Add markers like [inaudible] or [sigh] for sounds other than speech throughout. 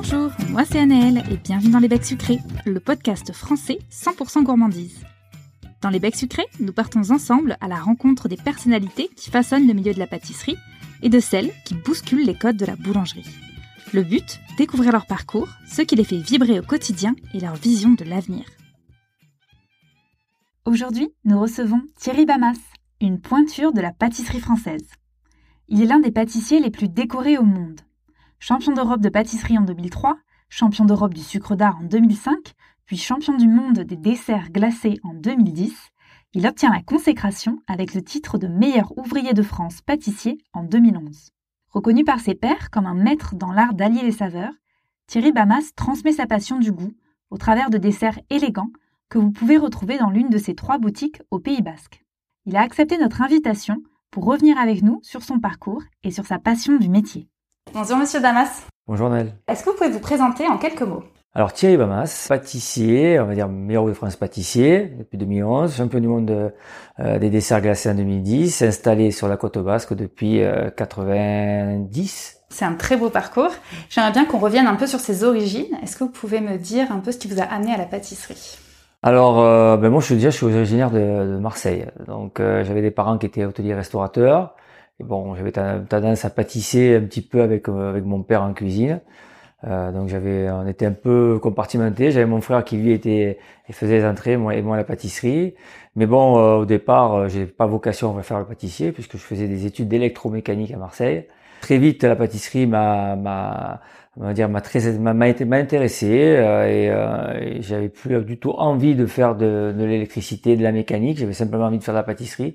Bonjour, moi c'est Anaëlle et bienvenue dans Les Becs Sucrés, le podcast français 100% gourmandise. Dans Les Becs Sucrés, nous partons ensemble à la rencontre des personnalités qui façonnent le milieu de la pâtisserie et de celles qui bousculent les codes de la boulangerie. Le but, découvrir leur parcours, ce qui les fait vibrer au quotidien et leur vision de l'avenir. Aujourd'hui, nous recevons Thierry Bamas, une pointure de la pâtisserie française. Il est l'un des pâtissiers les plus décorés au monde. Champion d'Europe de pâtisserie en 2003, champion d'Europe du sucre d'art en 2005, puis champion du monde des desserts glacés en 2010, il obtient la consécration avec le titre de meilleur ouvrier de France pâtissier en 2011. Reconnu par ses pairs comme un maître dans l'art d'allier les saveurs, Thierry Bamas transmet sa passion du goût au travers de desserts élégants que vous pouvez retrouver dans l'une de ses trois boutiques au Pays Basque. Il a accepté notre invitation pour revenir avec nous sur son parcours et sur sa passion du métier. Bonjour Monsieur Damas. Bonjour Nel. Est-ce que vous pouvez vous présenter en quelques mots? Alors Thierry Bamas, pâtissier, on va dire meilleur de France pâtissier depuis 2011, champion du monde euh, des desserts glacés en 2010, installé sur la côte basque depuis 90. Euh, C'est un très beau parcours. J'aimerais bien qu'on revienne un peu sur ses origines. Est-ce que vous pouvez me dire un peu ce qui vous a amené à la pâtisserie? Alors, euh, ben moi, je suis déjà, je suis originaire de, de Marseille. Donc, j'avais des parents qui étaient hôteliers restaurateurs. Bon, j'avais tendance à pâtisser un petit peu avec euh, avec mon père en cuisine. Euh, donc j'avais, on était un peu compartimenté. J'avais mon frère qui lui était, il faisait les entrées, moi et moi la pâtisserie. Mais bon, euh, au départ, euh, j'ai pas vocation à faire le pâtissier puisque je faisais des études d'électromécanique à Marseille. Très vite, la pâtisserie m'a, m'a, va dire, m'a très, m'a, m'a intéressé et, et j'avais plus du tout envie de faire de, de l'électricité, de la mécanique. J'avais simplement envie de faire de la pâtisserie.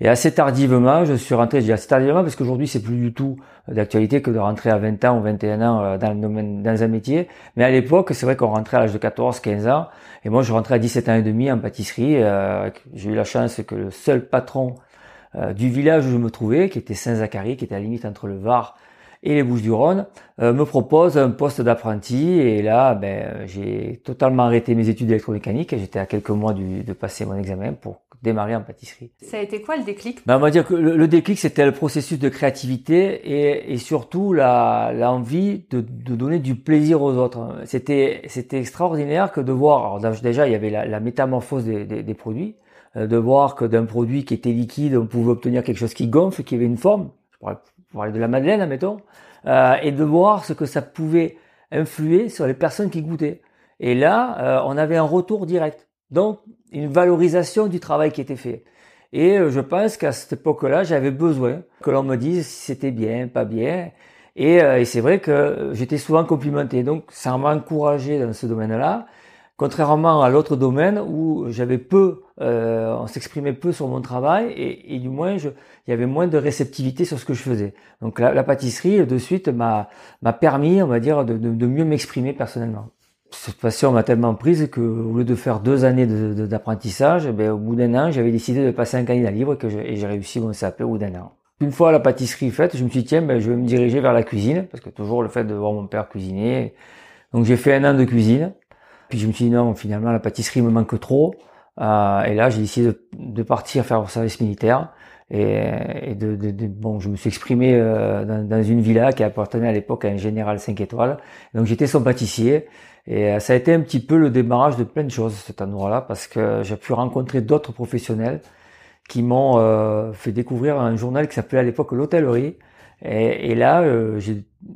Et assez tardivement, je suis rentré, je dis assez tardivement parce qu'aujourd'hui c'est plus du tout d'actualité que de rentrer à 20 ans ou 21 ans euh, dans le domaine, dans un métier. Mais à l'époque, c'est vrai qu'on rentrait à l'âge de 14, 15 ans. Et moi, je rentrais à 17 ans et demi en pâtisserie. Euh, j'ai eu la chance que le seul patron euh, du village où je me trouvais, qui était Saint-Zacharie, qui était à la limite entre le Var et les Bouches-du-Rhône, me propose un poste d'apprenti. Et là, ben, j'ai totalement arrêté mes études d'électromécanique. J'étais à quelques mois de passer mon examen pour démarrer en pâtisserie. Ça a été quoi le déclic? Ben, On va dire que le, déclic, c'était le processus de créativité et, et surtout l'envie de, de, donner du plaisir aux autres. C'était c'était extraordinaire que de voir, alors déjà il y avait la, la métamorphose des, des, des, produits, euh, de voir que d'un produit qui était liquide, on pouvait obtenir quelque chose qui gonfle, qui avait une forme, je pourrais parler de la madeleine, admettons, euh, et de voir ce que ça pouvait influer sur les personnes qui goûtaient. Et là, euh, on avait un retour direct. Donc, une valorisation du travail qui était fait. Et euh, je pense qu'à cette époque-là, j'avais besoin que l'on me dise si c'était bien, pas bien. Et, euh, et c'est vrai que j'étais souvent complimenté. Donc, ça m'a encouragé dans ce domaine-là. Contrairement à l'autre domaine où j'avais peu, euh, on s'exprimait peu sur mon travail et, et du moins il y avait moins de réceptivité sur ce que je faisais. Donc la, la pâtisserie de suite m'a m'a permis, on va dire, de, de, de mieux m'exprimer personnellement cette passion m'a tellement prise que au lieu de faire deux années d'apprentissage, ben, au bout d'un an, j'avais décidé de passer un candidat libre que et j'ai réussi mon CAP au bout d'un an. Une fois la pâtisserie faite, je me suis dit tiens, ben, je vais me diriger vers la cuisine parce que toujours le fait de voir mon père cuisiner. Donc j'ai fait un an de cuisine. Puis je me suis dit non, finalement la pâtisserie me manque trop. Euh, et là, j'ai décidé de, partir faire le service militaire. Et, bon, je me suis exprimé euh, dans, dans, une villa qui appartenait à l'époque à un général 5 étoiles. Donc j'étais son pâtissier. Et euh, ça a été un petit peu le démarrage de plein de choses cet endroit-là parce que j'ai pu rencontrer d'autres professionnels qui m'ont euh, fait découvrir un journal qui s'appelait à l'époque l'hôtellerie. Et, là, euh,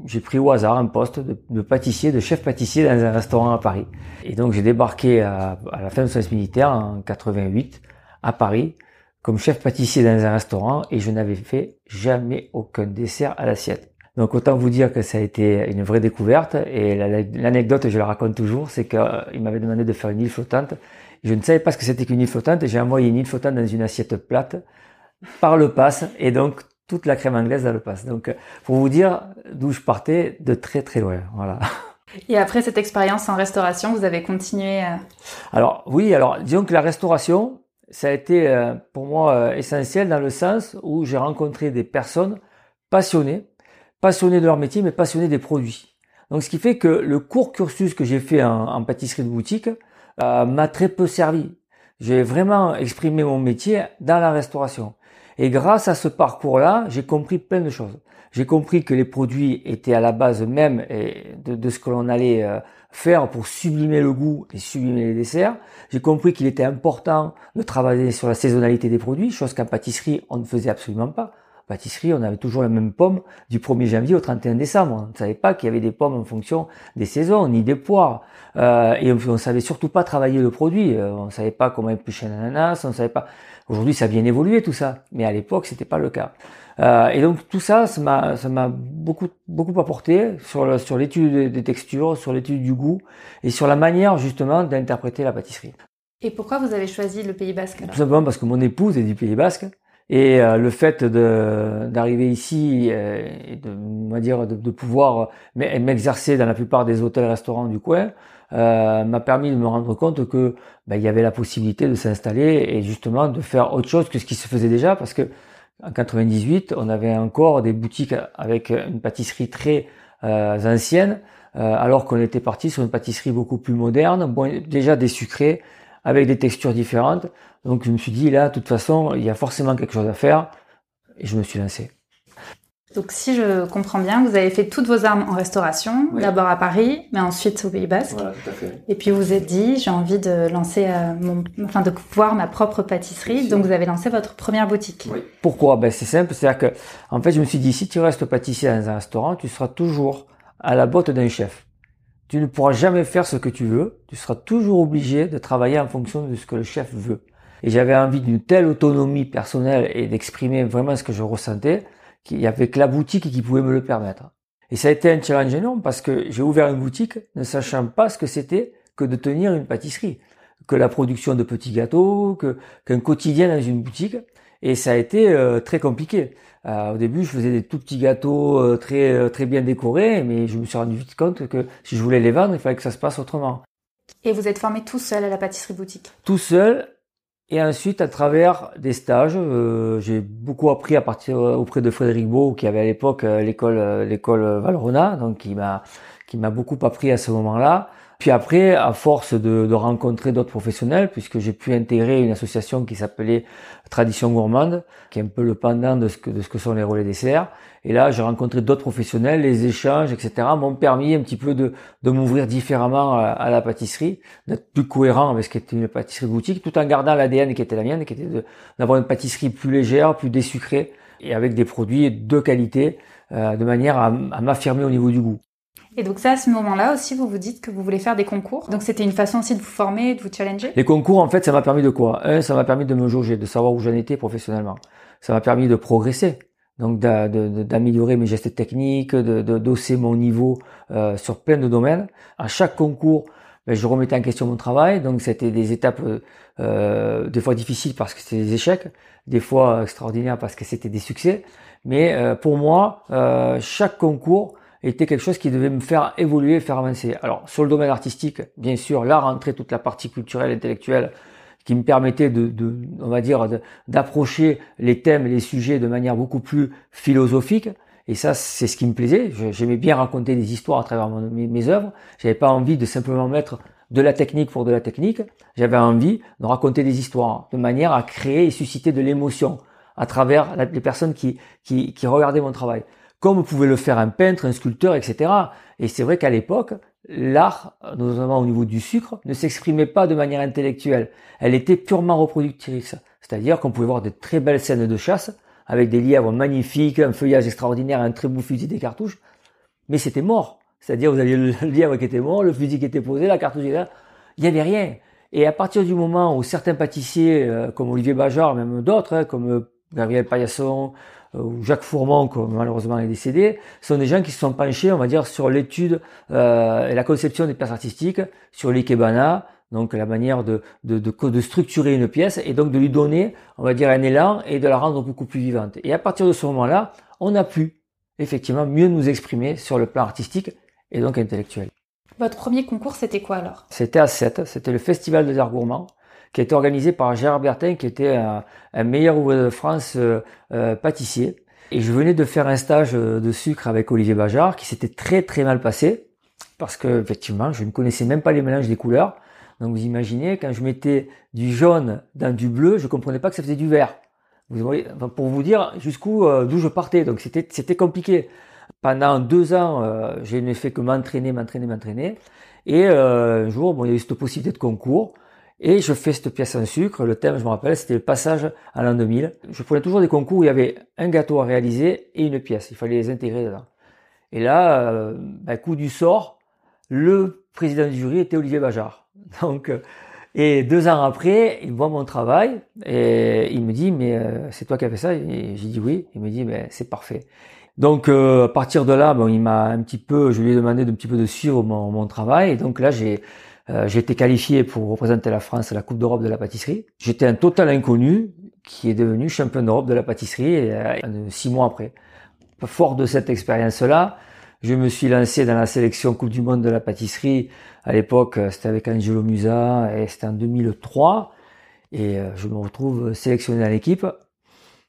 j'ai pris au hasard un poste de, de, pâtissier, de chef pâtissier dans un restaurant à Paris. Et donc j'ai débarqué à, à, la fin de service militaire en 88 à Paris comme chef pâtissier dans un restaurant et je n'avais fait jamais aucun dessert à l'assiette. Donc autant vous dire que ça a été une vraie découverte. Et l'anecdote, je la raconte toujours, c'est qu'il euh, m'avait demandé de faire une île flottante. Je ne savais pas ce que c'était qu'une île flottante et j'ai envoyé une île flottante dans une assiette plate par le passe et donc toute la crème anglaise dans le passe. Donc pour vous dire d'où je partais, de très très loin. Voilà. Et après cette expérience en restauration, vous avez continué à... Alors oui, alors disons que la restauration, ça a été euh, pour moi euh, essentiel dans le sens où j'ai rencontré des personnes passionnées passionné de leur métier, mais passionné des produits. Donc ce qui fait que le court cursus que j'ai fait en, pâtisserie de boutique euh, m'a très peu servi. J'ai vraiment exprimé mon métier dans la restauration. Et grâce à ce parcours-là, j'ai compris plein de choses. J'ai compris que les produits étaient à la base même de, de ce que l'on allait euh, faire pour sublimer le goût et sublimer les desserts. J'ai compris qu'il était important de travailler sur la saisonnalité des produits, chose qu'en pâtisserie, on ne faisait absolument pas. Pâtisserie, on avait toujours la même pomme du 1er janvier au 31 décembre. On ne savait pas qu'il y avait des pommes en fonction des saisons, ni des poires. Euh, et on ne savait surtout pas travailler le produit. Euh, on ne savait pas comment éplucher un ananas, on savait pas... Aujourd'hui, ça a bien évolué tout ça, mais à l'époque, c'était pas le cas. Euh, et donc tout ça, ça m'a, ça m'a beaucoup, beaucoup apporté sur, sur l'étude des textures, sur l'étude du goût et sur la manière justement d'interpréter la pâtisserie. Et pourquoi vous avez choisi le Pays Basque Tout simplement parce que mon épouse est du Pays Basque et euh, le fait d'arriver ici euh, de, on va pouvoir m'exercer dans la plupart des hôtels-restaurants du coin euh, m'a permis de me rendre compte que ben, il y avait la possibilité de s'installer et justement de faire autre chose que ce qui se faisait déjà. Parce que en 98, on avait encore des boutiques avec une pâtisserie très euh, ancienne, alors qu'on était parti sur une pâtisserie beaucoup plus moderne, bon, déjà des sucrés, avec des textures différentes. Donc je me suis dit, là, de toute façon, il y a forcément quelque chose à faire, et je me suis lancé. Donc si je comprends bien, vous avez fait toutes vos armes en restauration, d'abord à Paris, mais ensuite au Pays Basque. Voilà, tout à fait. Et puis vous vous êtes dit, j'ai envie de lancer euh, mon, enfin de pouvoir ma propre pâtisserie. Donc vous avez lancé votre première boutique. Oui. Pourquoi? Ben c'est simple, c'est-à-dire que en fait je me suis dit, si tu restes pâtissier dans un restaurant, tu seras toujours à la botte d'un chef. Tu ne pourras jamais faire ce que tu veux. Tu seras toujours obligé de travailler en fonction de ce que le chef veut. Et j'avais envie d'une telle autonomie personnelle et d'exprimer vraiment ce que je ressentais il y avait que la boutique qui pouvait me le permettre. Et ça a été un challenge énorme parce que j'ai ouvert une boutique ne sachant pas ce que c'était que de tenir une pâtisserie, que la production de petits gâteaux, que qu'un quotidien dans une boutique. Et ça a été euh, très compliqué. Euh, au début, je faisais des tout petits gâteaux euh, très très bien décorés, mais je me suis rendu vite compte que si je voulais les vendre, il fallait que ça se passe autrement. Et vous êtes formé tout seul à la pâtisserie boutique? Tout seul, et ensuite, à travers des stages, euh, j'ai beaucoup appris à partir euh, auprès de Frédéric Beau, qui avait à l'époque euh, l'école l'école Valrona, donc qui m'a qui m'a beaucoup appris à ce moment-là. Puis après, à force de, rencontrer d'autres professionnels, puisque j'ai pu intégrer une association qui s'appelait Tradition Gourmande, qui est un peu le pendant de ce que, sont les relais desserts. Et là, j'ai rencontré d'autres professionnels, les échanges, etc., m'ont permis un petit peu de, m'ouvrir différemment à, la pâtisserie, d'être plus cohérent avec ce qu'était une pâtisserie boutique, tout en gardant l'ADN qui était la mienne, qui était d'avoir une pâtisserie plus légère, plus désucrée, et avec des produits de qualité, euh, de manière à m'affirmer au niveau du goût. Et donc ça, à ce moment-là aussi, vous vous dites que vous voulez faire des concours. Donc c'était une façon aussi de vous former, de vous challenger. Les concours, en fait, ça m'a permis de quoi? Un, ça m'a permis de me jauger, de savoir où j'en étais professionnellement. Ça m'a permis de progresser, donc d'améliorer mes gestes techniques, de d'osser mon niveau euh, sur plein de domaines. À chaque concours, ben, je remettais en question mon travail, donc c'était des étapes euh, des fois difficiles parce que c'était des échecs, des fois extraordinaires parce que c'était des succès. Mais euh, pour moi, euh, chaque concours était quelque chose qui devait me faire évoluer, faire avancer. Alors sur le domaine artistique, bien sûr, là rentrait toute la partie culturelle, intellectuelle, qui me permettait de, de on va dire, d'approcher les thèmes, les sujets de manière beaucoup plus philosophique. Et ça, c'est ce qui me plaisait. J'aimais bien raconter des histoires à travers mes, mes œuvres. J'avais pas envie de simplement mettre de la technique pour de la technique. J'avais envie de raconter des histoires de manière à créer et susciter de l'émotion à travers les personnes qui, qui, qui regardaient mon travail comme pouvait le faire un peintre, un sculpteur, etc. Et c'est vrai qu'à l'époque, l'art, notamment au niveau du sucre, ne s'exprimait pas de manière intellectuelle. Elle était purement reproductrice. C'est-à-dire qu'on pouvait voir de très belles scènes de chasse, avec des lièvres magnifiques, un feuillage extraordinaire, un très beau fusil des cartouches, mais c'était mort. C'est-à-dire vous aviez le [laughs] lièvre qui était mort, le fusil qui était posé, la cartouche là, il n'y avait rien. Et à partir du moment où certains pâtissiers, euh, comme Olivier Bajard, même d'autres, hein, comme euh, Gabriel Paillasson, ou Jacques Fourmont, qui malheureusement est décédé, sont des gens qui se sont penchés, on va dire, sur l'étude euh, et la conception des pièces artistiques, sur l'ikebana, donc la manière de, de, de, structurer une pièce et donc de lui donner, on va dire, un élan et de la rendre beaucoup plus vivante. Et à partir de ce moment-là, on a pu effectivement mieux nous exprimer sur le plan artistique et donc intellectuel. Votre premier concours, c'était quoi alors? C'était à 7, c'était le Festival des Arts Gourmands qui a été organisé par Gérard Bertin, qui était un, meilleur ouvrier de France euh, euh, pâtissier. Et je venais de faire un stage euh, de sucre avec Olivier Bajard, qui s'était très très mal passé, parce que effectivement, je ne connaissais même pas les mélanges des couleurs. Donc vous imaginez, quand je mettais du jaune dans du bleu, je comprenais pas que ça faisait du vert. Vous voyez, pour vous dire jusqu'où d'où je partais. Donc c'était c'était compliqué. Pendant deux ans, je n'ai fait que m'entraîner, m'entraîner, m'entraîner. Et un jour, bon, il y a eu cette possibilité de concours. Et je fais cette pièce en sucre. Le thème, je me rappelle, c'était le passage à l'an 2000. Je prenais toujours des concours où il y avait un gâteau à réaliser et une pièce. Il fallait les intégrer dedans. Et là, euh, ben, coup du sort, le président du jury était Olivier Bajard. [laughs] Donc, euh, et deux ans après, il voit mon travail et il me dit, mais euh, c'est toi qui as fait ça? Et j'ai dit oui. Il me dit, mais c'est parfait. Donc euh, à partir de là, bon, il m'a un petit peu, je lui ai demandé d'un petit peu de suivre mon, travail. Donc là, j'ai euh, j'ai été qualifié pour représenter la France à la Coupe d'Europe de la pâtisserie. J'étais un total inconnu qui est devenu champion d'Europe de la pâtisserie et, six mois après. Fort de cette expérience-là, je me suis lancé dans la sélection Coupe du Monde de la pâtisserie. À l'époque, c'était avec Angelo Musa et c'était en 2003. Et je me retrouve sélectionné dans l'équipe.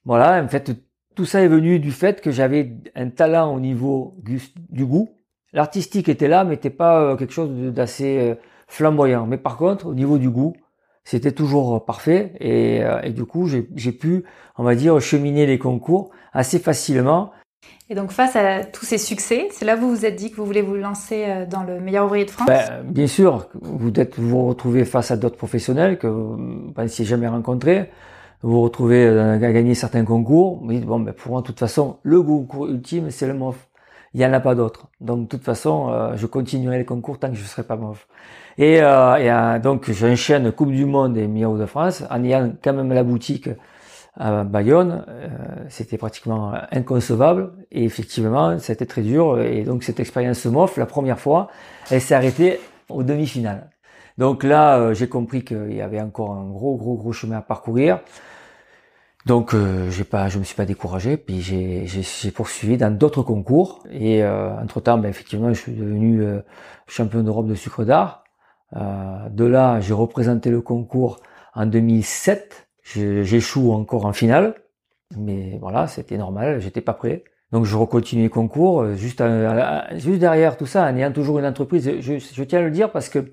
Voilà, en fait, tout ça est venu du fait que j'avais un talent au niveau du goût. L'artistique était là, mais n'était pas quelque chose d'assez flamboyant. Mais par contre, au niveau du goût, c'était toujours parfait. Et, et du coup, j'ai pu, on va dire, cheminer les concours assez facilement et donc face à tous ces succès, c'est là où vous vous êtes dit que vous voulez vous lancer euh, dans le meilleur ouvrier de France? Ben, Bien sûr, vous êtes, vous, vous retrouvez face à d'autres professionnels que vous ne pensiez jamais rencontrer. Vous vous retrouvez à gagner certains concours. Vous dites, bon, ben pour moi, de toute façon, le concours ultime, c'est le MOF. Il n'y en a pas d'autre. Donc, de toute façon, euh, je continuerai les concours tant que je ne serai pas MOF. Et, euh, et euh, donc, j'enchaîne Coupe du Monde et Meilleur de France en ayant quand même la boutique à Bayonne, euh, c'était pratiquement inconcevable. Et effectivement, été très dur. Et donc cette expérience MOF, la première fois, elle s'est arrêtée au demi-finale. Donc là, euh, j'ai compris qu'il y avait encore un gros, gros, gros chemin à parcourir. Donc euh, j'ai pas, je me suis pas découragé, puis j'ai, poursuivi dans d'autres concours. Et entre temps, ben, effectivement, je suis devenu champion d'Europe de sucre d'art. de là, j'ai représenté le concours en 2007 J'échoue encore en finale, mais voilà, c'était normal, j'étais pas prêt. Donc je recontinue les concours, euh, juste, juste derrière tout ça, en ayant toujours une entreprise. Je, tiens à le dire parce que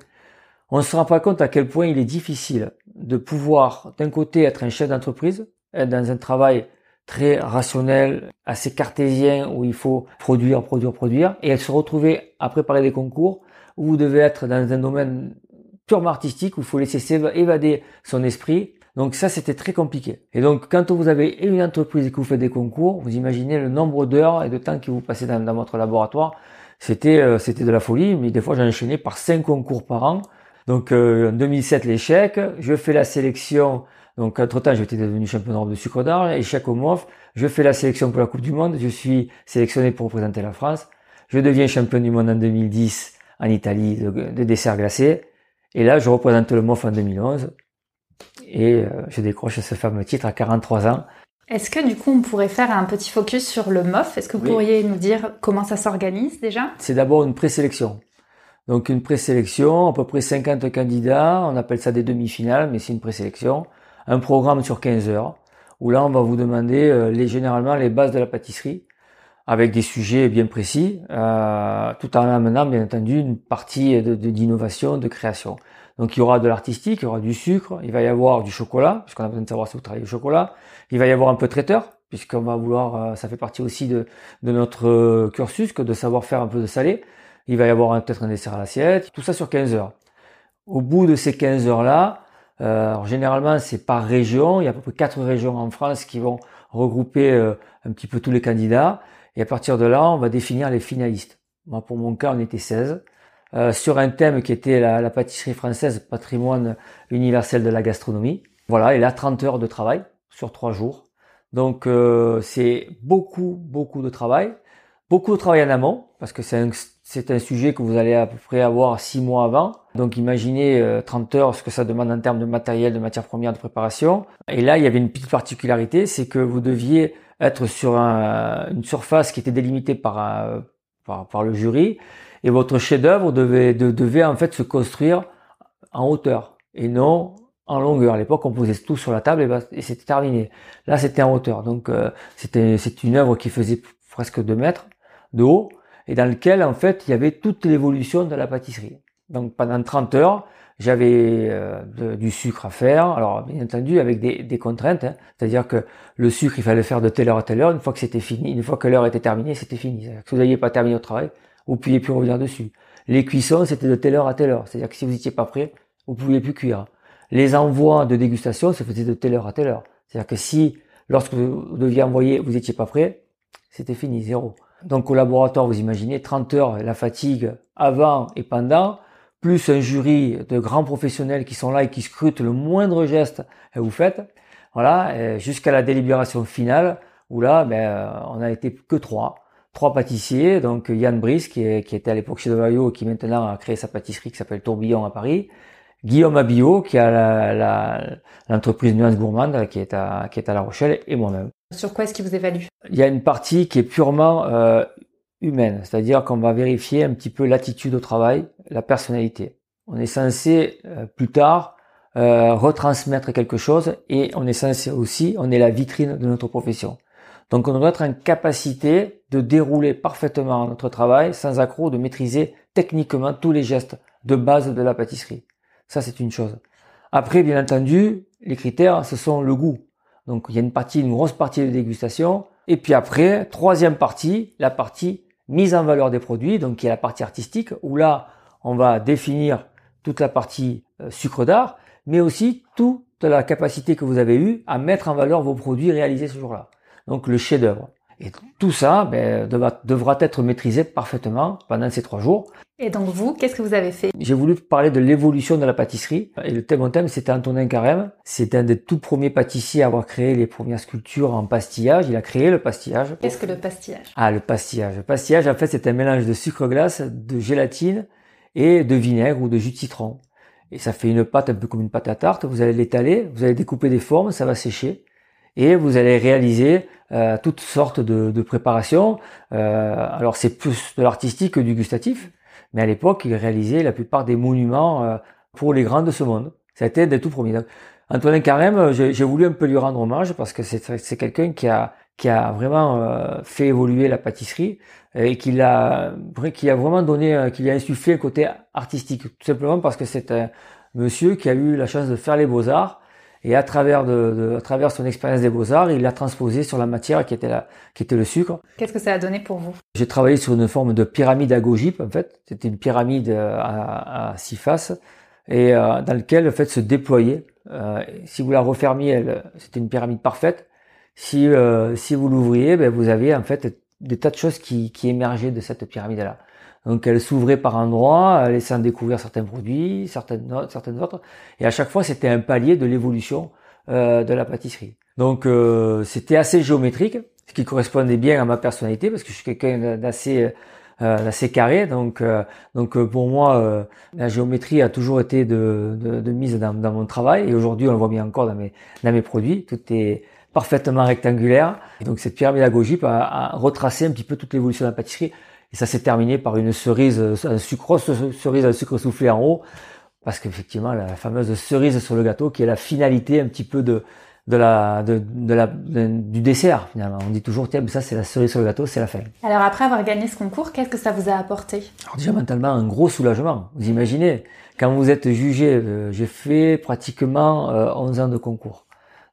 on ne se rend pas compte à quel point il est difficile de pouvoir, d'un côté, être un chef d'entreprise, dans un travail très rationnel, assez cartésien, où il faut produire, produire, produire, et se retrouver à préparer des concours où vous devez être dans un domaine purement artistique, où il faut laisser évader son esprit donc ça, c'était très compliqué. Et donc, quand vous avez une entreprise et que vous faites des concours, vous imaginez le nombre d'heures et de temps que vous passez dans, votre laboratoire. C'était euh, c'était de la folie, mais des fois, j'ai enchaîné par cinq concours par an. Donc, euh, en 2007, l'échec. Je fais la sélection. Donc, entre-temps, j'étais devenu champion d'Europe de sucre d'art, échec au MOF. Je fais la sélection pour la Coupe du Monde. Je suis sélectionné pour représenter la France. Je deviens champion du monde en 2010 en Italie de, de desserts glacés. Et là, je représente le MOF en 2011 et euh, je décroche ce fameux titre à 43 ans. Est-ce que du coup on pourrait faire un petit focus sur le MOF Est-ce que vous pourriez nous dire comment ça s'organise déjà? C'est d'abord une présélection. Donc une présélection, à peu près 50 candidats, on appelle ça des demi-finales, mais c'est une présélection. Un programme sur 15 heures, où là on va vous demander euh, les, généralement les bases de la pâtisserie, avec des sujets bien précis, euh, tout en amenant bien entendu une partie d'innovation, de, de création. Donc il y aura de l'artistique, il y aura du sucre, il va y avoir du chocolat, puisqu'on a besoin de savoir si vous travaillez le chocolat. Il va y avoir un peu traiteur, puisqu'on va vouloir, euh, ça fait partie aussi de, de notre cursus, que de savoir faire un peu de salé. Il va y avoir peut-être un dessert à l'assiette, tout ça sur 15 heures. Au bout de ces 15 heures-là, euh, généralement c'est par région, il y a à peu près quatre régions en France qui vont regrouper euh, un petit peu tous les candidats, et à partir de là, on va définir les finalistes. Moi, pour mon cas, on était 16. Euh, sur un thème qui était la, pâtisserie française, patrimoine universel de la gastronomie. Voilà, et là 30 heures de travail sur trois jours. Donc euh, c'est beaucoup, beaucoup de travail. Beaucoup de travail en amont, parce que c'est un, un sujet que vous allez à peu près avoir six mois avant. Donc imaginez 30 euh, heures, ce que ça demande en termes de matériel, de matières premières, de préparation. Et là, il y avait une petite particularité, c'est que vous deviez être sur une surface qui était délimitée par, par, par le jury et votre chef-d'œuvre devait, devait en fait se construire en hauteur et non en longueur. À l'époque, on posait tout sur la table et, c'était terminé. Là, c'était en hauteur. Donc, euh, c'était c'est une œuvre qui faisait presque 2 mètres de haut et dans lequel, en fait, il y avait toute l'évolution de la pâtisserie. Donc pendant 30 heures, j'avais euh, du sucre à faire. Alors bien entendu avec des, des contraintes, hein. c'est-à-dire que le sucre il fallait le faire de telle heure à telle heure. Une fois que c'était fini, une fois que l'heure était terminée, c'était fini. Que si vous n'aviez pas terminé au travail, vous pouviez plus revenir dessus. Les cuissons c'était de telle heure à telle heure, c'est-à-dire que si vous n'étiez pas prêt, vous pouviez plus cuire. Les envois de dégustation se faisaient de telle heure à telle heure. C'est-à-dire que si lorsque vous deviez envoyer, vous n'étiez pas prêt, c'était fini, zéro. Donc au laboratoire, vous imaginez 30 heures, la fatigue avant et pendant, plus un jury de grands professionnels qui sont là et qui scrutent le moindre geste que vous faites, voilà, jusqu'à la délibération finale, où là, ben, euh, on a été que trois. Trois pâtissiers, donc Yann Brice, qui, était à l'époque chez Devaillot, qui maintenant a créé sa pâtisserie qui s'appelle Tourbillon à Paris, Guillaume Abillot, qui a l'entreprise Nuance Gourmande, qui est, à, qui est à La Rochelle, et moi-même. Sur quoi est-ce qu'il vous évalue? Il y a une partie qui est purement euh, humaine, c'est-à-dire qu'on va vérifier un petit peu l'attitude au travail, la personnalité. On est censé euh, plus tard euh, retransmettre quelque chose et on est censé aussi, on est la vitrine de notre profession. Donc on doit être en capacité de dérouler parfaitement notre travail sans accroc, de maîtriser techniquement tous les gestes de base de la pâtisserie. Ça c'est une chose. Après, bien entendu, les critères, ce sont le goût. Donc il y a une partie, une grosse partie de dégustation. Et puis après, troisième partie, la partie mise en valeur des produits, donc qui est la partie artistique, où là, on va définir toute la partie euh, sucre d'art, mais aussi toute la capacité que vous avez eue à mettre en valeur vos produits réalisés ce jour-là. Donc le chef-d'œuvre. Et tout ça ben, devra, être maîtrisé parfaitement pendant ces trois jours. Et donc vous, qu'est-ce que vous avez fait? J'ai voulu parler de l'évolution de la pâtisserie. Et le thème, mon thème, c'était Antonin Carême. C'est un des tout premiers pâtissiers à avoir créé les premières sculptures en pastillage. Il a créé le pastillage. Qu'est-ce que le pastillage? Ah, le pastillage. Le pastillage, en fait, c'est un mélange de sucre glace, de gélatine et de vinaigre ou de jus de citron. Et ça fait une pâte un peu comme une pâte à tarte. Vous allez l'étaler, vous allez découper des formes, ça va sécher et vous allez réaliser euh, toutes sortes de, de préparations. Euh, alors c'est plus de l'artistique que du gustatif, mais à l'époque il réalisait la plupart des monuments euh, pour les grands de ce monde. C'était des tout premiers. Antoine Carême, j'ai voulu un peu lui rendre hommage parce que c'est quelqu'un qui a qui a vraiment euh, fait évoluer la pâtisserie et qui l'a qui a vraiment donné qui a insufflé un côté artistique tout simplement parce que c'est un monsieur qui a eu la chance de faire les beaux arts et à travers, de, à travers son expérience des beaux-arts, il l'a transposé sur la matière qui était, la, qui était le sucre. Qu'est-ce que ça a donné pour vous? J'ai travaillé sur une forme de pyramide agogipe, en fait. C'était une pyramide euh, à, à, six faces et euh, dans laquelle, en fait, se déployait. Euh, si vous la refermiez, c'était une pyramide parfaite. Si, euh, si vous l'ouvriez, ben, vous avez en fait des tas de choses qui, qui émergeaient de cette pyramide-là. Donc elle s'ouvrait par endroits, laissant découvrir certains produits, certaines, certaines autres. Et à chaque fois, c'était un palier de l'évolution euh, de la pâtisserie. Donc euh, c'était assez géométrique, ce qui correspondait bien à ma personnalité, parce que je suis quelqu'un d'assez euh, assez carré. Donc, euh, donc pour moi, la géométrie a toujours été de, de, de mise dans, dans, mon travail. Et aujourd'hui, on le voit bien encore dans mes, dans mes produits. Tout est parfaitement rectangulaire. Donc cette pyramide a, a retracé un petit peu toute l'évolution de la pâtisserie. Et ça s'est terminé par une cerise, un sucre, cerise à sucre soufflé en haut, parce qu'effectivement, la fameuse cerise sur le gâteau, qui est la finalité un petit peu de, de la, de, de la, du dessert, finalement. On dit toujours, tiens, ça, c'est la cerise sur le gâteau, c'est la fin. Alors, après avoir gagné ce concours, qu'est-ce que ça vous a apporté? Alors, déjà, mentalement, un gros soulagement. Vous imaginez, quand vous êtes jugé, euh, j'ai fait pratiquement euh, 11 ans de concours.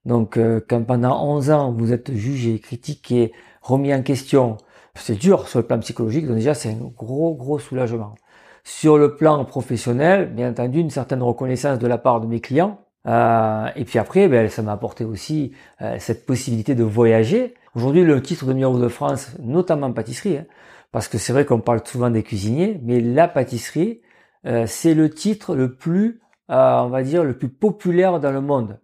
Donc, euh, quand pendant 11 ans, vous êtes jugé, critiqué, remis en question, c'est dur sur le plan psychologique, donc déjà c'est un gros gros soulagement. Sur le plan professionnel, bien entendu, une certaine reconnaissance de la part de mes clients. Euh, et puis après, ben, ça m'a apporté aussi euh, cette possibilité de voyager. Aujourd'hui, le titre de numéro de France, notamment pâtisserie, hein, parce que c'est vrai qu'on parle souvent des cuisiniers, mais la pâtisserie, euh, c'est le titre le plus, on va dire, le plus populaire dans le monde.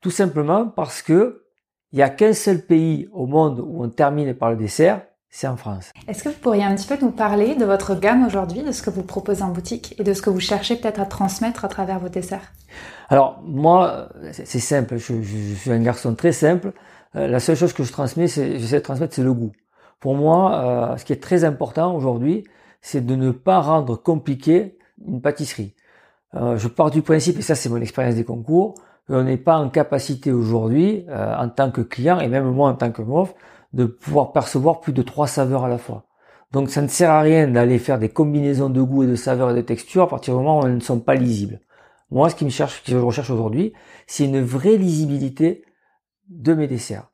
Tout simplement parce que il n'y a qu'un seul pays au monde où on termine par le dessert, c'est en France. Est-ce que vous pourriez un petit peu nous parler de votre gamme aujourd'hui, de ce que vous proposez en boutique et de ce que vous cherchez peut-être à transmettre à travers vos desserts? Alors moi, c'est simple, je, suis un garçon très simple. Euh, la seule chose que je transmets, j'essaie de transmettre, c'est le goût. Pour moi, euh, ce qui est très important aujourd'hui, c'est de ne pas rendre compliqué une pâtisserie. Euh, je pars du principe, et ça c'est mon expérience des concours, qu'on n'est pas en capacité aujourd'hui, en tant que client, et même moi en tant que MOF, de pouvoir percevoir plus de trois saveurs à la fois. Donc ça ne sert à rien d'aller faire des combinaisons de goût et de saveurs et de textures à partir du moment où elles ne sont pas lisibles. Moi, ce qui me cherche, ce que je recherche aujourd'hui, c'est une vraie lisibilité de mes desserts.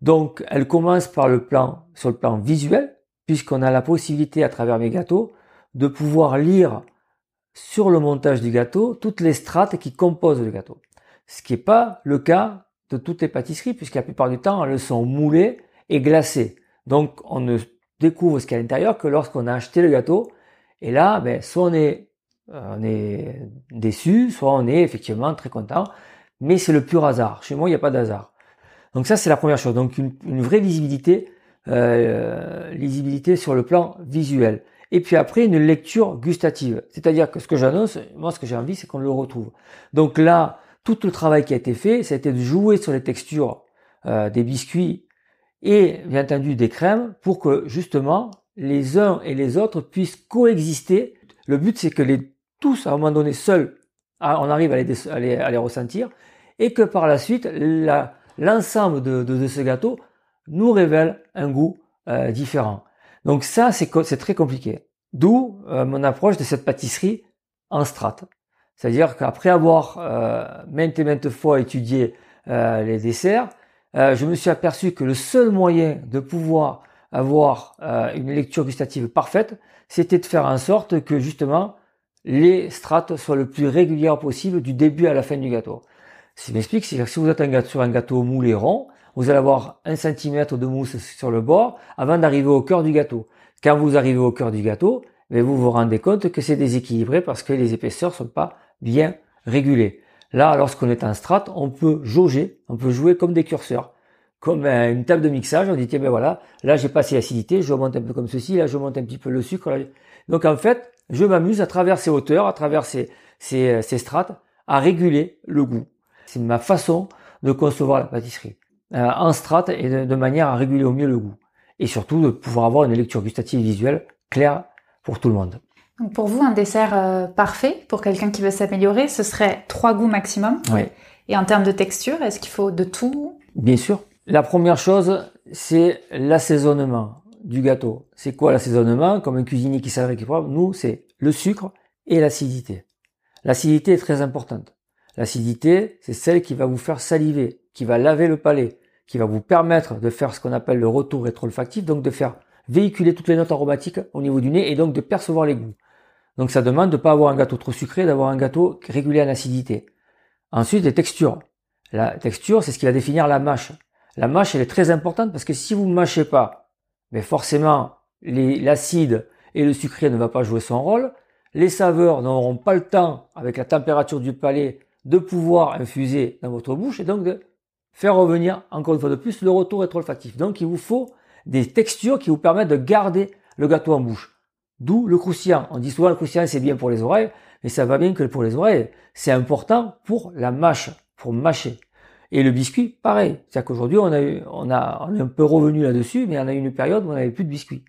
Donc, elle commence par le plan, sur le plan visuel, puisqu'on a la possibilité à travers mes gâteaux de pouvoir lire sur le montage du gâteau toutes les strates qui composent le gâteau. Ce qui n'est pas le cas de toutes les pâtisseries, puisque la plupart du temps, elles sont moulées et glacées. Donc, on ne découvre ce qu'il y a à l'intérieur que lorsqu'on a acheté le gâteau. Et là, ben, soit on est, euh, déçu, soit on est effectivement très content. Mais c'est le pur hasard. Chez moi, il n'y a pas d'hasard. Donc ça, c'est la première chose. Donc une, vraie euh, lisibilité sur le plan visuel. Et puis après, une lecture gustative. C'est-à-dire que ce que j'annonce, moi, ce que j'ai envie, c'est qu'on le retrouve. Donc là, tout le travail qui a été fait, ça a été de jouer sur les textures euh, des biscuits et bien entendu des crèmes pour que justement les uns et les autres puissent coexister. Le but c'est que tous à un moment donné seuls, ah, on arrive à les, ressentir et que par la suite l'ensemble de, ce gâteau nous révèle un goût euh, différent. Donc ça c'est très compliqué. D'où euh, mon approche de cette pâtisserie en strate. C'est-à-dire qu'après avoir euh, maintes et maintes fois étudié les desserts, euh, je me suis aperçu que le seul moyen de pouvoir avoir euh, une lecture gustative parfaite, c'était de faire en sorte que justement les strates soient le plus régulières possible du début à la fin du gâteau. Ce qui m'explique, c'est que si vous êtes un gâteau, sur un gâteau moulé rond, vous allez avoir un centimètre de mousse sur le bord avant d'arriver au cœur du gâteau. Quand vous arrivez au cœur du gâteau, vous vous rendez compte que c'est déséquilibré parce que les épaisseurs sont pas bien régulées. Là, lorsqu'on est en strat, on peut jauger, on peut jouer comme des curseurs, comme une table de mixage. On dit, tiens, ben voilà, là j'ai passé l'acidité, je monte un peu comme ceci, là je monte un petit peu le sucre. Donc en fait, je m'amuse à travers ces hauteurs, à travers ces, ces, strates, à réguler le goût. C'est ma façon de concevoir la pâtisserie. Euh, en strates et de, manière à réguler au mieux le goût. Et surtout de pouvoir avoir une lecture gustative visuelle claire pour tout le monde pour vous, un dessert euh, parfait pour quelqu'un qui veut s'améliorer, ce serait trois goûts maximum. Oui. Et en termes de texture, est-ce qu'il faut de tout? Bien sûr. La première chose, c'est l'assaisonnement du gâteau. C'est quoi l'assaisonnement? Comme un cuisinier qui savait qu'il faut, nous, c'est le sucre et l'acidité. L'acidité est très importante. L'acidité, c'est celle qui va vous faire saliver, qui va laver le palais, qui va vous permettre de faire ce qu'on appelle le retour rétro-olfactif, donc de faire véhiculer toutes les notes aromatiques au niveau du nez et donc de percevoir les goûts. Donc ça demande de ne pas avoir un gâteau trop sucré, d'avoir un gâteau régulier en acidité. Ensuite, les textures. La texture, c'est ce qui va définir la mâche. La mâche, elle est très importante parce que si vous ne mâchez pas, mais forcément, l'acide et le sucré ne va pas jouer son rôle. Les saveurs n'auront pas le temps, avec la température du palais, de pouvoir infuser dans votre bouche et donc de faire revenir, encore une fois de plus, le retour rétro-olfactif. Donc il vous faut des textures qui vous permettent de garder le gâteau en bouche. D'où le croustillant. On dit souvent le croustillant c'est bien pour les oreilles, mais ça va bien que pour les oreilles. C'est important pour la mâche, pour mâcher. Et le biscuit, pareil. C'est-à-dire qu'aujourd'hui, on a, eu, on, a, on est un peu revenu là-dessus, mais on a eu une période où on n'avait plus de biscuits.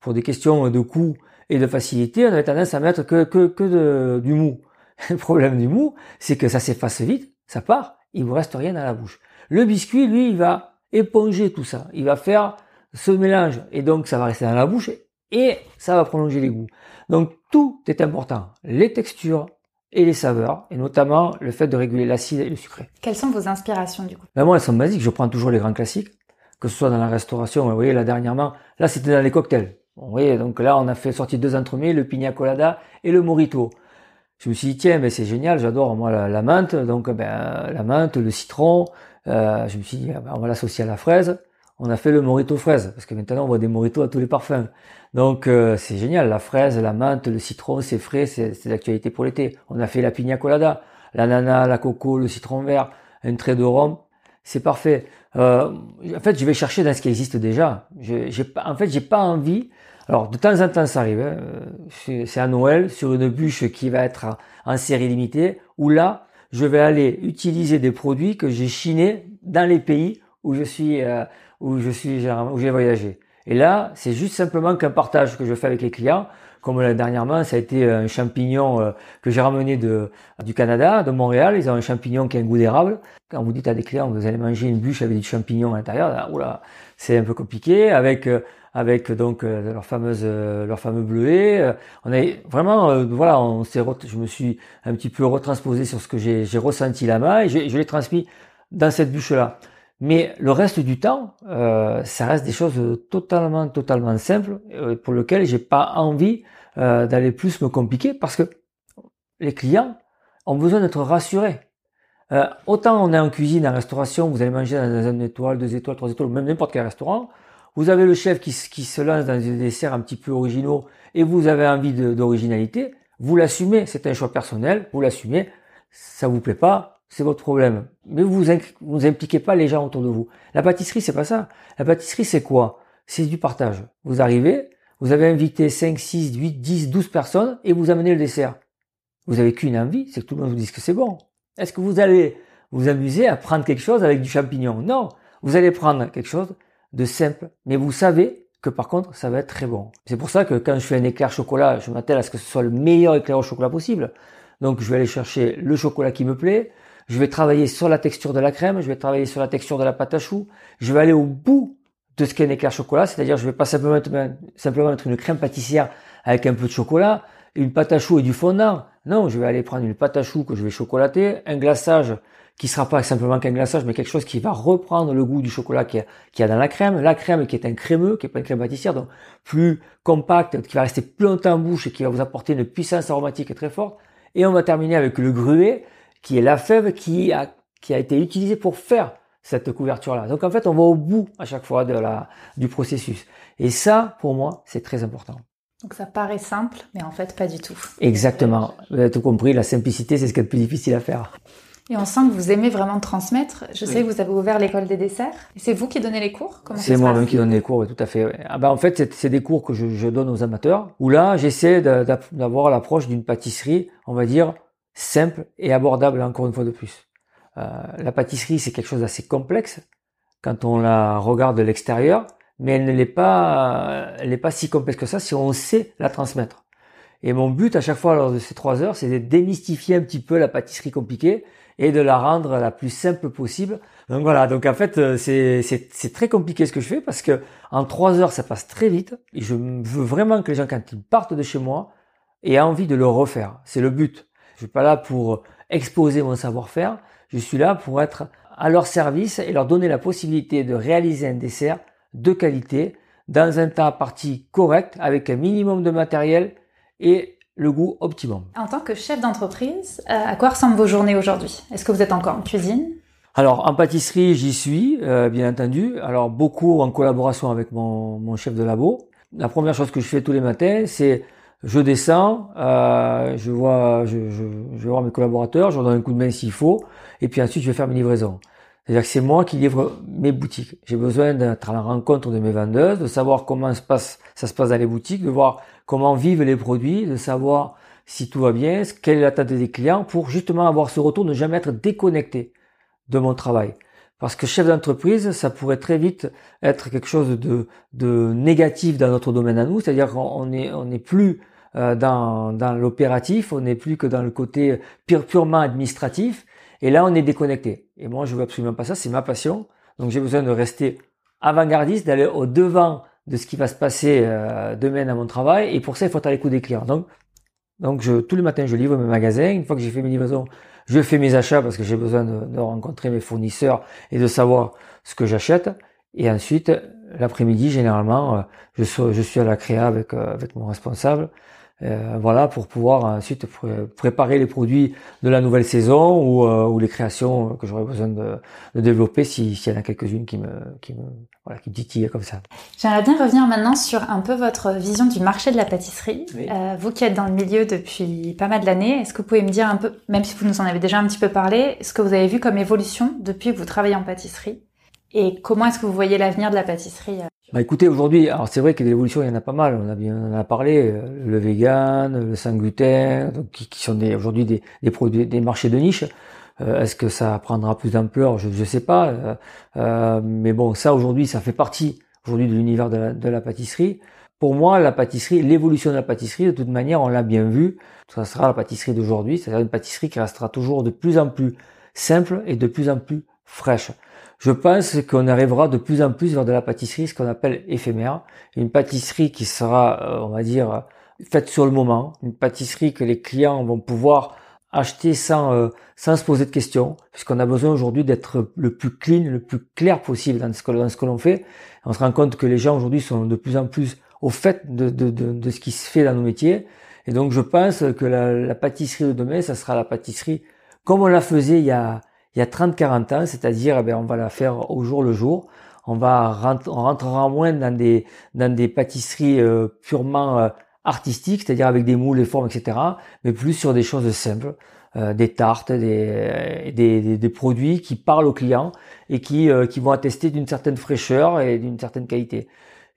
Pour des questions de coût et de facilité, on avait tendance à mettre que, que, que de, du mou. [laughs] Le problème du mou, c'est que ça s'efface vite, ça part, il vous reste rien dans la bouche. Le biscuit, lui, il va éponger tout ça. Il va faire ce mélange, et donc ça va rester dans la bouche, et ça va prolonger les goûts. Donc tout est important, les textures et les saveurs, et notamment le fait de réguler l'acide et le sucré. Quelles sont vos inspirations du coup? Ben Moi, elles sont basiques, je prends toujours les grands classiques, que ce soit dans la restauration, vous voyez là dernièrement, là c'était dans les cocktails. Vous voyez, donc là on a fait sortir deux entremets, le pina colada et le morito. Je me suis dit tiens, ben c'est génial, j'adore moi la, menthe, donc ben la menthe, le citron. Euh, je me suis dit ben, on va l'associer à la fraise on a fait le morito fraise, parce que maintenant on voit des moritos à tous les parfums. Donc euh, c'est génial, la fraise, la menthe, le citron, c'est frais, c'est l'actualité pour l'été. On a fait la pina colada, l'ananas, la coco, le citron vert, un trait de rhum, c'est parfait. Euh, en fait, je vais chercher dans ce qui existe déjà. en fait, j'ai pas envie. Alors de temps en temps, ça arrive. Hein. C'est à Noël sur une bûche qui va être en série limitée, où là, je vais aller utiliser des produits que j'ai chinés dans les pays où je suis euh, où je suis où j'ai voyagé. Et là, c'est juste simplement qu'un partage que je fais avec les clients. Comme dernièrement, ça a été un champignon euh, que j'ai ramené de, du Canada, de Montréal. Ils ont un champignon qui a un goût d'érable. Quand vous dites à des clients, vous allez manger une bûche avec du champignon à l'intérieur, oula, c'est un peu compliqué. Avec, euh, avec donc euh, leur fameuse euh, leur fameux bleuet. Euh, on est vraiment voilà, on s'est je me suis un petit peu retransposé sur ce que j'ai ressenti là-bas et je, je l'ai transmis dans cette bûche là. Mais le reste du temps, ça reste des choses totalement totalement simples pour lesquelles j'ai pas envie d'aller plus me compliquer parce que les clients ont besoin d'être rassurés. autant on est en cuisine, en restauration, vous allez manger dans une étoile, deux étoiles, trois étoiles, même n'importe quel restaurant, vous avez le chef qui, se lance dans des desserts un petit peu originaux et vous avez envie d'originalité, vous l'assumez, c'est un choix personnel, vous l'assumez, ça vous plaît pas, c'est votre problème. Mais vous vous impliquez pas les gens autour de vous. La pâtisserie, c'est pas ça. La pâtisserie, c'est quoi? C'est du partage. Vous arrivez, vous avez invité 5, 6, 8, 10, 12 personnes et vous amenez le dessert. Vous avez qu'une envie, c'est que tout le monde vous dise que c'est bon. Est-ce que vous allez vous amuser à prendre quelque chose avec du champignon? Non. Vous allez prendre quelque chose de simple, mais vous savez que par contre, ça va être très bon. C'est pour ça que quand je fais un éclair chocolat, je m'attelle à ce que ce soit le meilleur éclair au chocolat possible. Donc, je vais aller chercher le chocolat qui me plaît. Je vais travailler sur la texture de la crème. Je vais travailler sur la texture de la pâte à choux. Je vais aller au bout de ce qu'est un éclair chocolat. C'est-à-dire, je vais pas simplement simplement mettre une crème pâtissière avec un peu de chocolat, une pâte à choux et du fondant. Non, je vais aller prendre une pâte à choux que je vais chocolater, un glaçage qui sera pas simplement qu'un glaçage, mais quelque chose qui va reprendre le goût du chocolat qu'il y, a, dans la crème. La crème qui est un crémeux, qui est pas une crème pâtissière, donc plus compacte, qui va rester plus longtemps en bouche et qui va vous apporter une puissance aromatique très forte. Et on va terminer avec le gruet, qui est la fève qui a, qui a été utilisée pour faire cette couverture-là. Donc en fait, on va au bout à chaque fois de la, du processus. Et ça, pour moi, c'est très important. Donc ça paraît simple, mais en fait pas du tout. Exactement. Vous avez tout compris, la simplicité, c'est ce qui est le plus difficile à faire. Et on sent que vous aimez vraiment transmettre. Je sais que vous avez ouvert l'école des desserts. C'est vous qui donnez les cours? C'est moi-même qui donne les cours, oui, tout à fait. Ah ben, en fait, c'est des cours que je, je, donne aux amateurs, où là, j'essaie d'avoir l'approche d'une pâtisserie, on va dire, simple et abordable, encore une fois de plus. Euh, la pâtisserie, c'est quelque chose d'assez complexe quand on la regarde de l'extérieur, mais elle n'est pas, elle n'est pas si complexe que ça si on sait la transmettre. Et mon but à chaque fois lors de ces trois heures, c'est de démystifier un petit peu la pâtisserie compliquée et de la rendre la plus simple possible. Donc voilà, donc en fait euh, c'est c'est très compliqué ce que je fais parce que en trois heures ça passe très vite et je veux vraiment que les gens quand ils partent de chez moi aient envie de le refaire. C'est le but. Je suis pas là pour exposer mon savoir-faire, je suis là pour être à leur service et leur donner la possibilité de réaliser un dessert de qualité dans un temps parti correct avec un minimum de matériel et le goût optimum. En tant que chef d'entreprise, euh, à quoi ressemblent vos journées aujourd'hui? Est-ce que vous êtes encore en cuisine? Alors en pâtisserie, j'y suis, euh, bien entendu. Alors beaucoup en collaboration avec mon, mon, chef de labo. La première chose que je fais tous les matins, c'est je descends, euh, je vois, je, je, vais voir mes collaborateurs, je leur donne un coup de main s'il faut, et puis ensuite je vais faire mes livraisons. C'est-à-dire que c'est moi qui livre mes boutiques. J'ai besoin d'être à la rencontre de mes vendeuses, de savoir comment ça se passe dans les boutiques, de voir comment vivent les produits, de savoir si tout va bien, quelle est l'attente des clients pour justement avoir ce retour, ne jamais être déconnecté de mon travail. Parce que chef d'entreprise, ça pourrait très vite être quelque chose de, de négatif dans notre domaine à nous, c'est-à-dire qu'on est, on n'est plus euh, dans, dans l'opératif, on n'est plus que dans le côté purement administratif, et là on est déconnecté. Et moi je veux absolument pas ça, c'est ma passion, donc j'ai besoin de rester avant-gardiste, d'aller au devant de ce qui va se passer euh, demain à mon travail. Et pour ça, il faut être à des clients. Donc, donc je, tous les matins, je livre mes magasins. Une fois que j'ai fait mes livraisons, je fais mes achats parce que j'ai besoin de, rencontrer mes fournisseurs et de savoir ce que j'achète. Et ensuite, l'après-midi, généralement, euh, je, suis, à la créa avec, euh, avec mon responsable euh, voilà, pour pouvoir ensuite préparer les produits de la nouvelle saison ou, euh, ou les créations que j'aurais besoin de, de développer s'il y en a quelques-unes qui me, qui me, voilà, qui titillent comme ça. J'aimerais bien revenir maintenant sur un peu votre vision du marché de la pâtisserie. Euh, vous qui êtes dans le milieu depuis pas mal d'années, est-ce que vous pouvez me dire un peu, même si vous nous en avez déjà un petit peu parlé, ce que vous avez vu comme évolution depuis que vous travaillez en pâtisserie? Et comment est-ce que vous voyez l'avenir de la pâtisserie bah écoutez, aujourd'hui, alors c'est vrai que l'évolution, il y en a pas mal. On a bien, on a parlé, euh, le vegan, le sans gluten, qui, qui, sont aujourd'hui des, des produits, des marchés de niche. Euh, est-ce que ça prendra plus d'ampleur? Je ne sais pas. Euh, euh, mais bon, ça aujourd'hui, ça fait partie aujourd'hui de l'univers de la, de la pâtisserie. Pour moi, la pâtisserie, l'évolution de la pâtisserie, de toute manière, on l'a bien vu. Ça sera la pâtisserie d'aujourd'hui, c'est-à-dire une pâtisserie qui restera toujours de plus en plus simple et de plus en plus fraîche. Je pense qu'on arrivera de plus en plus vers de la pâtisserie, ce qu'on appelle éphémère, une pâtisserie qui sera, euh, on va dire, faite sur le moment, une pâtisserie que les clients vont pouvoir acheter sans euh, sans se poser de questions, puisqu'on a besoin aujourd'hui d'être le plus clean, le plus clair possible dans ce que dans ce que l'on fait. On se rend compte que les gens aujourd'hui sont de plus en plus au fait de, de, de, de, ce qui se fait dans nos métiers. Et donc je pense que la, la pâtisserie de demain, ça sera la pâtisserie comme on la faisait il y a il y a 30-40 ans, c'est-à-dire eh ben, on va la faire au jour le jour. On va on rentrera moins dans des dans des pâtisseries euh, purement euh, artistiques, c'est-à-dire avec des moules, des formes, etc., mais plus sur des choses simples, euh, des tartes, des, produits qui parlent aux clients et qui, qui vont attester d'une certaine fraîcheur et d'une certaine qualité.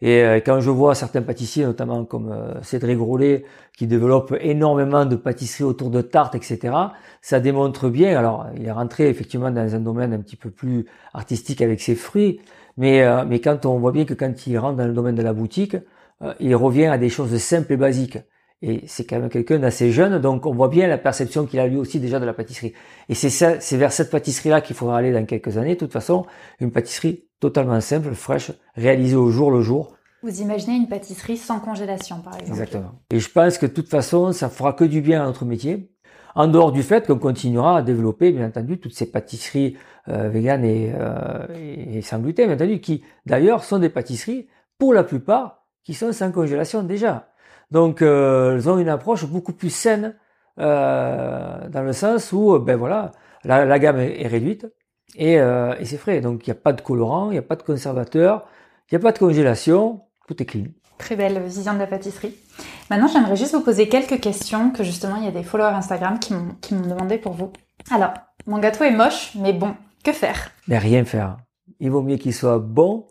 Et quand je vois certains pâtissiers, notamment comme Cédric Grolet, qui développe énormément de pâtisseries autour de tartes, etc., ça démontre bien. Alors, il est rentré effectivement dans un domaine un petit peu plus artistique avec ses fruits, mais, euh, mais quand on voit bien que quand il rentre dans le domaine de la boutique, euh, il revient à des choses simples et basiques. Et c'est quand même quelqu'un d'assez jeune, donc on voit bien la perception qu'il a lui aussi déjà de la pâtisserie. Et c'est vers cette pâtisserie-là qu'il faudra aller dans quelques années. De toute façon, une pâtisserie totalement simple, fraîche, réalisée au jour le jour. Vous imaginez une pâtisserie sans congélation, par exemple. Exactement. Et je pense que de toute façon, ça fera que du bien à notre métier. En dehors du fait qu'on continuera à développer, bien entendu, toutes ces pâtisseries euh, véganes et, euh, et, sans gluten, bien entendu, qui d'ailleurs sont des pâtisseries, pour la plupart, qui sont sans congélation déjà. Donc, euh, elles ont une approche beaucoup plus saine, euh, dans le sens où, ben voilà, la, la gamme est, réduite et, euh, et c'est frais. Donc, il n'y a pas de colorant, il n'y a pas de conservateur, il n'y a pas de congélation, tout est clean. Très belle vision de la pâtisserie. Maintenant, j'aimerais juste vous poser quelques questions que justement, il y a des followers Instagram qui m'ont demandé pour vous. Alors, mon gâteau est moche, mais bon, que faire? Mais rien faire. Il vaut mieux qu'il soit bon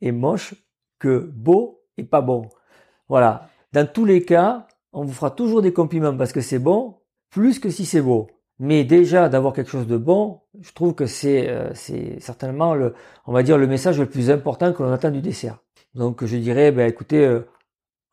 et moche que beau et pas bon. Voilà. Dans tous les cas, on vous fera toujours des compliments parce que c'est bon, plus que si c'est beau. Mais déjà d'avoir quelque chose de bon, je trouve que c'est euh, certainement le, on va dire le message le plus important que l'on attend du dessert. Donc je dirais, ben écoutez, euh,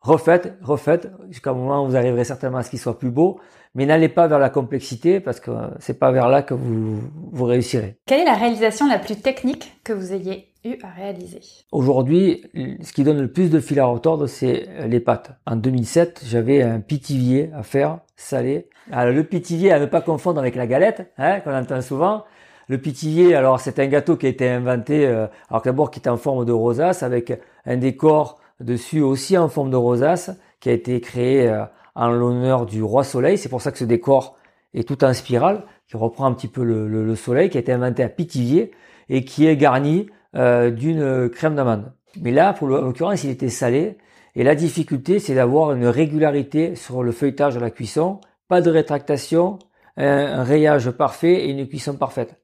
refaites, refaites, jusqu'à un moment où vous arriverez certainement à ce qu'il soit plus beau, mais n'allez pas vers la complexité parce que c'est pas vers là que vous, vous réussirez. Quelle est la réalisation la plus technique que vous ayez eu à réaliser? Aujourd'hui, ce qui donne le plus de fil à retordre, c'est les pâtes. En 2007, j'avais un pitivier à faire, salé. Alors, le pitivier à ne pas confondre avec la galette, hein, qu'on entend souvent. Le pitivier, alors c'est un gâteau qui a été inventé, euh, alors d'abord qui est en forme de rosace avec un décor dessus aussi en forme de rosace qui a été créé euh, en l'honneur du roi soleil. C'est pour ça que ce décor est tout en spirale, qui reprend un petit peu le, soleil, qui a été inventé à Pithiviers et qui est garni euh, d'une crème d'amande. Mais là, pour l'occurrence, il était salé. Et la difficulté, c'est d'avoir une régularité sur le feuilletage de la cuisson, pas de rétractation, un rayage parfait et une cuisson parfaite.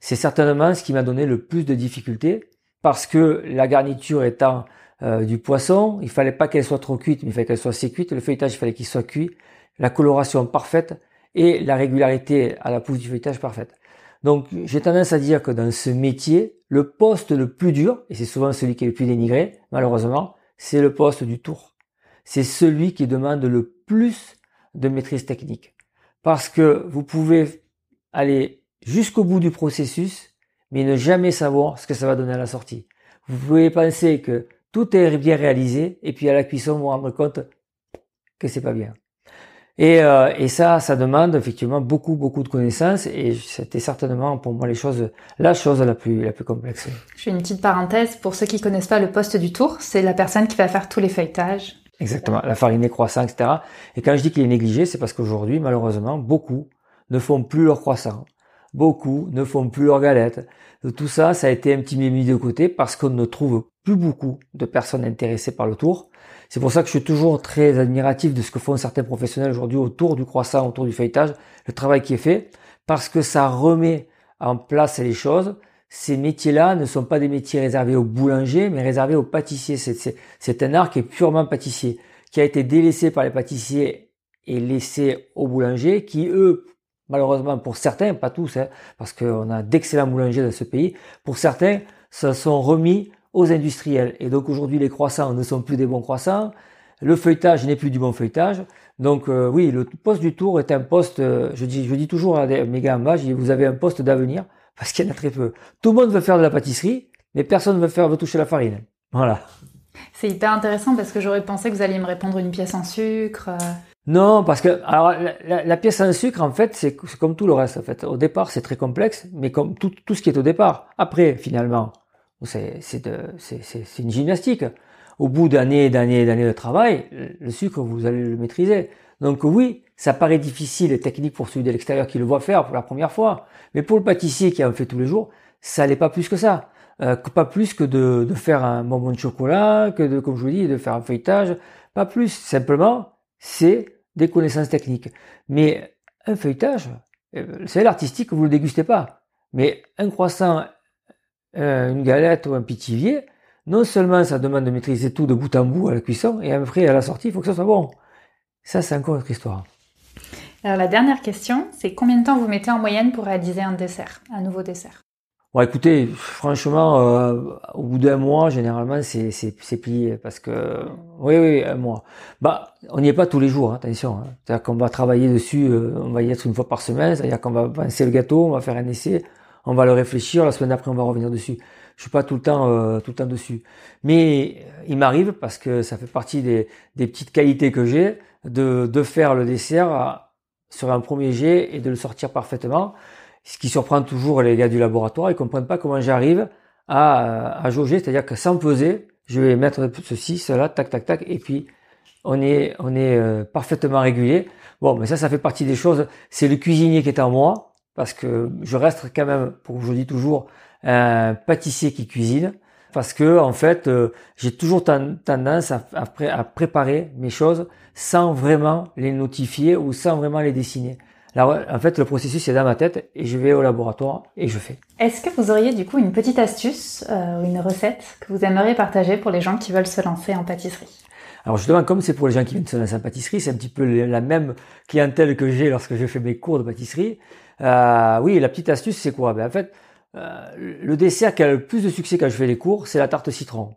C'est certainement ce qui m'a donné le plus de difficultés parce que la garniture étant euh, du poisson, il fallait pas qu'elle soit trop cuite, mais il fallait qu'elle soit assez cuite. Le feuilletage, il fallait qu'il soit cuit. La coloration parfaite et la régularité à la pousse du feuilletage parfaite. Donc, j'ai tendance à dire que dans ce métier, le poste le plus dur, et c'est souvent celui qui est le plus dénigré, malheureusement, c'est le poste du tour. C'est celui qui demande le plus de maîtrise technique. Parce que vous pouvez aller jusqu'au bout du processus, mais ne jamais savoir ce que ça va donner à la sortie. Vous pouvez penser que tout est bien réalisé, et puis à la cuisson, vous vous compte que c'est pas bien. Et, euh, et, ça, ça demande effectivement beaucoup, beaucoup de connaissances, et c'était certainement pour moi les choses, la chose la plus, la plus complexe. Je fais une petite parenthèse pour ceux qui connaissent pas le poste du tour, c'est la personne qui va faire tous les feuilletages. Exactement, la farine croissant, etc. Et quand je dis qu'il est négligé, c'est parce qu'aujourd'hui, malheureusement, beaucoup ne font plus leur croissant beaucoup ne font plus leurs galettes. Tout ça, ça a été un petit peu mis de côté parce qu'on ne trouve plus beaucoup de personnes intéressées par le tour. C'est pour ça que je suis toujours très admiratif de ce que font certains professionnels aujourd'hui autour du croissant, autour du feuilletage, le travail qui est fait, parce que ça remet en place les choses. Ces métiers-là ne sont pas des métiers réservés aux boulangers, mais réservés aux pâtissiers. C'est un art qui est purement pâtissier, qui a été délaissé par les pâtissiers et laissé aux boulangers, qui eux malheureusement pour certains, pas tous, hein, parce qu'on a d'excellents boulangers dans ce pays, pour certains, ça sont remis aux industriels. Et donc aujourd'hui, les croissants ne sont plus des bons croissants, le feuilletage n'est plus du bon feuilletage. Donc euh, oui, le poste du tour est un poste, euh, je dis, je dis toujours à mes gars en bas, vous avez un poste d'avenir, [laughs] parce qu'il y en a très peu. Tout le monde veut faire de la pâtisserie, mais personne ne veut faire veut toucher la farine. Voilà. C'est hyper intéressant parce que j'aurais pensé que vous alliez me répondre une pièce en sucre. Euh. Non, parce que alors la, pièce en sucre, en fait, c'est comme tout le reste. En fait, au départ, c'est très complexe, mais comme tout, tout ce qui est au départ. Après, finalement, c'est une gymnastique. Au bout d'années et d'années et d'années de travail, le sucre, vous allez le maîtriser. Donc oui, ça paraît difficile et technique pour celui de l'extérieur qui le voit faire pour la première fois. Mais pour le pâtissier qui en fait tous les jours, ça n'est pas plus que ça. Euh, pas plus que de, faire un bonbon de chocolat, que de, comme je vous dis, de faire un feuilletage. Pas plus. Simplement, c'est des connaissances techniques. Mais un feuilletage, euh, c'est l'artistique, vous le dégustez pas. Mais un croissant, euh, une galette ou un pitivier, non seulement ça demande de maîtriser tout de bout en bout à la cuisson, et après à la sortie, il faut que ça soit bon. Ça, c'est encore autre histoire. Alors la dernière question, c'est combien de temps vous mettez en moyenne pour réaliser un dessert, un nouveau dessert? Bon, écoutez, franchement, euh, au bout d'un mois, généralement, c'est c'est plié parce que oui, oui, un mois. Bah, on n'y est pas tous les jours, hein, attention. Hein. C'est-à-dire qu'on va travailler dessus, euh, on va y être une fois par semaine. C'est-à-dire qu'on va penser le gâteau, on va faire un essai, on va le réfléchir. La semaine d'après, on va revenir dessus. Je suis pas tout le temps, euh, tout le temps dessus. Mais il m'arrive parce que ça fait partie des, des petites qualités que j'ai de de faire le dessert sur un premier jet et de le sortir parfaitement. Ce qui surprend toujours les gars du laboratoire, ils comprennent pas comment j'arrive à, à jauger, c'est-à-dire que sans peser, je vais mettre ceci, cela, tac, tac, tac, et puis on est, on est euh, parfaitement régulier. Bon, mais ça, ça fait partie des choses. C'est le cuisinier qui est en moi, parce que je reste quand même, pour je dis toujours, un pâtissier qui cuisine, parce que en fait, euh, j'ai toujours tendance à, à, préparer mes choses sans vraiment les notifier ou sans vraiment les dessiner. Alors, en fait, le processus est dans ma tête et je vais au laboratoire et je fais. Est-ce que vous auriez du coup une petite astuce euh, ou une recette que vous aimeriez partager pour les gens qui veulent se lancer en pâtisserie? Alors justement, comme c'est pour les gens qui viennent se lancer en pâtisserie, c'est un petit peu la même clientèle que j'ai lorsque je fais mes cours de pâtisserie. Euh, oui, la petite astuce, c'est quoi? Ben, En fait, euh, le dessert qui a le plus de succès quand je fais les cours, c'est la tarte citron.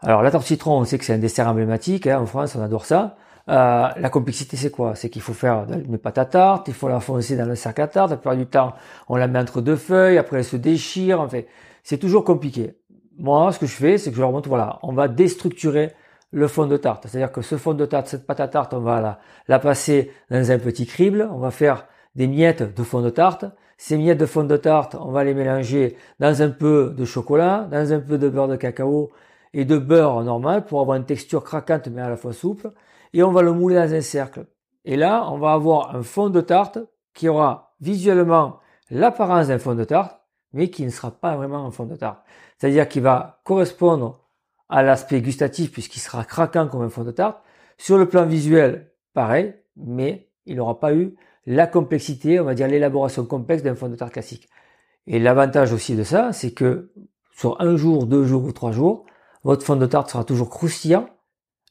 Alors la tarte citron, on sait que c'est un dessert emblématique, hein, en France on adore ça. Euh, la complexité, c'est quoi? C'est qu'il faut faire une pâte à tarte, il faut la foncer dans le sac à tarte. La plupart du temps, on la met entre deux feuilles, après elle se déchire. En fait, c'est toujours compliqué. Moi, ce que je fais, c'est que je leur montre, voilà, on va déstructurer le fond de tarte. C'est-à-dire que ce fond de tarte, cette pâte à tarte, on va la, la passer dans un petit crible. On va faire des miettes de fond de tarte. Ces miettes de fond de tarte, on va les mélanger dans un peu de chocolat, dans un peu de beurre de cacao et de beurre normal pour avoir une texture craquante mais à la fois souple et on va le mouler dans un cercle. Et là, on va avoir un fond de tarte qui aura visuellement l'apparence d'un fond de tarte, mais qui ne sera pas vraiment un fond de tarte. C'est-à-dire qu'il va correspondre à l'aspect gustatif puisqu'il sera craquant comme un fond de tarte. Sur le plan visuel, pareil, mais il n'aura pas eu la complexité, on va dire l'élaboration complexe d'un fond de tarte classique. Et l'avantage aussi de ça, c'est que sur un jour, deux jours ou trois jours, votre fond de tarte sera toujours croustillant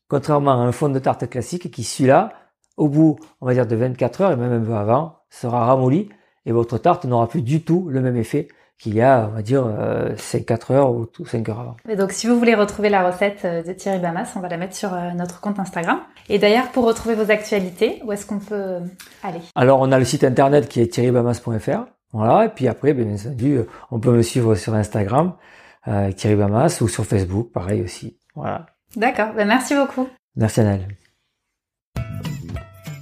Contrairement à un fond de tarte classique qui, celui-là, au bout, on va dire, de 24 heures et même un peu avant, sera ramolli et votre tarte n'aura plus du tout le même effet qu'il y a, on va dire, 5-4 euh, heures ou 5 heures avant. Et donc, si vous voulez retrouver la recette euh, de Thierry Bamas, on va la mettre sur euh, notre compte Instagram. Et d'ailleurs, pour retrouver vos actualités, où est-ce qu'on peut aller? Alors, on a le site internet qui est thierrybamas.fr. Voilà. Et puis après, bien entendu, on peut me suivre sur Instagram, euh, Thierry Bamas, ou sur Facebook, pareil aussi. Voilà. D'accord, ben, merci beaucoup. Merci Annelle.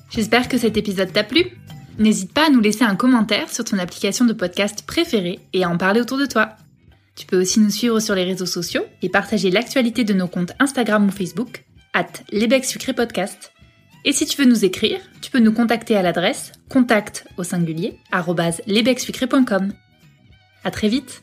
J'espère que cet épisode t'a plu. N'hésite pas à nous laisser un commentaire sur ton application de podcast préférée et à en parler autour de toi. Tu peux aussi nous suivre sur les réseaux sociaux et partager l'actualité de nos comptes Instagram ou Facebook, at Podcast. Et si tu veux nous écrire, tu peux nous contacter à l'adresse contact au singulier, À très vite!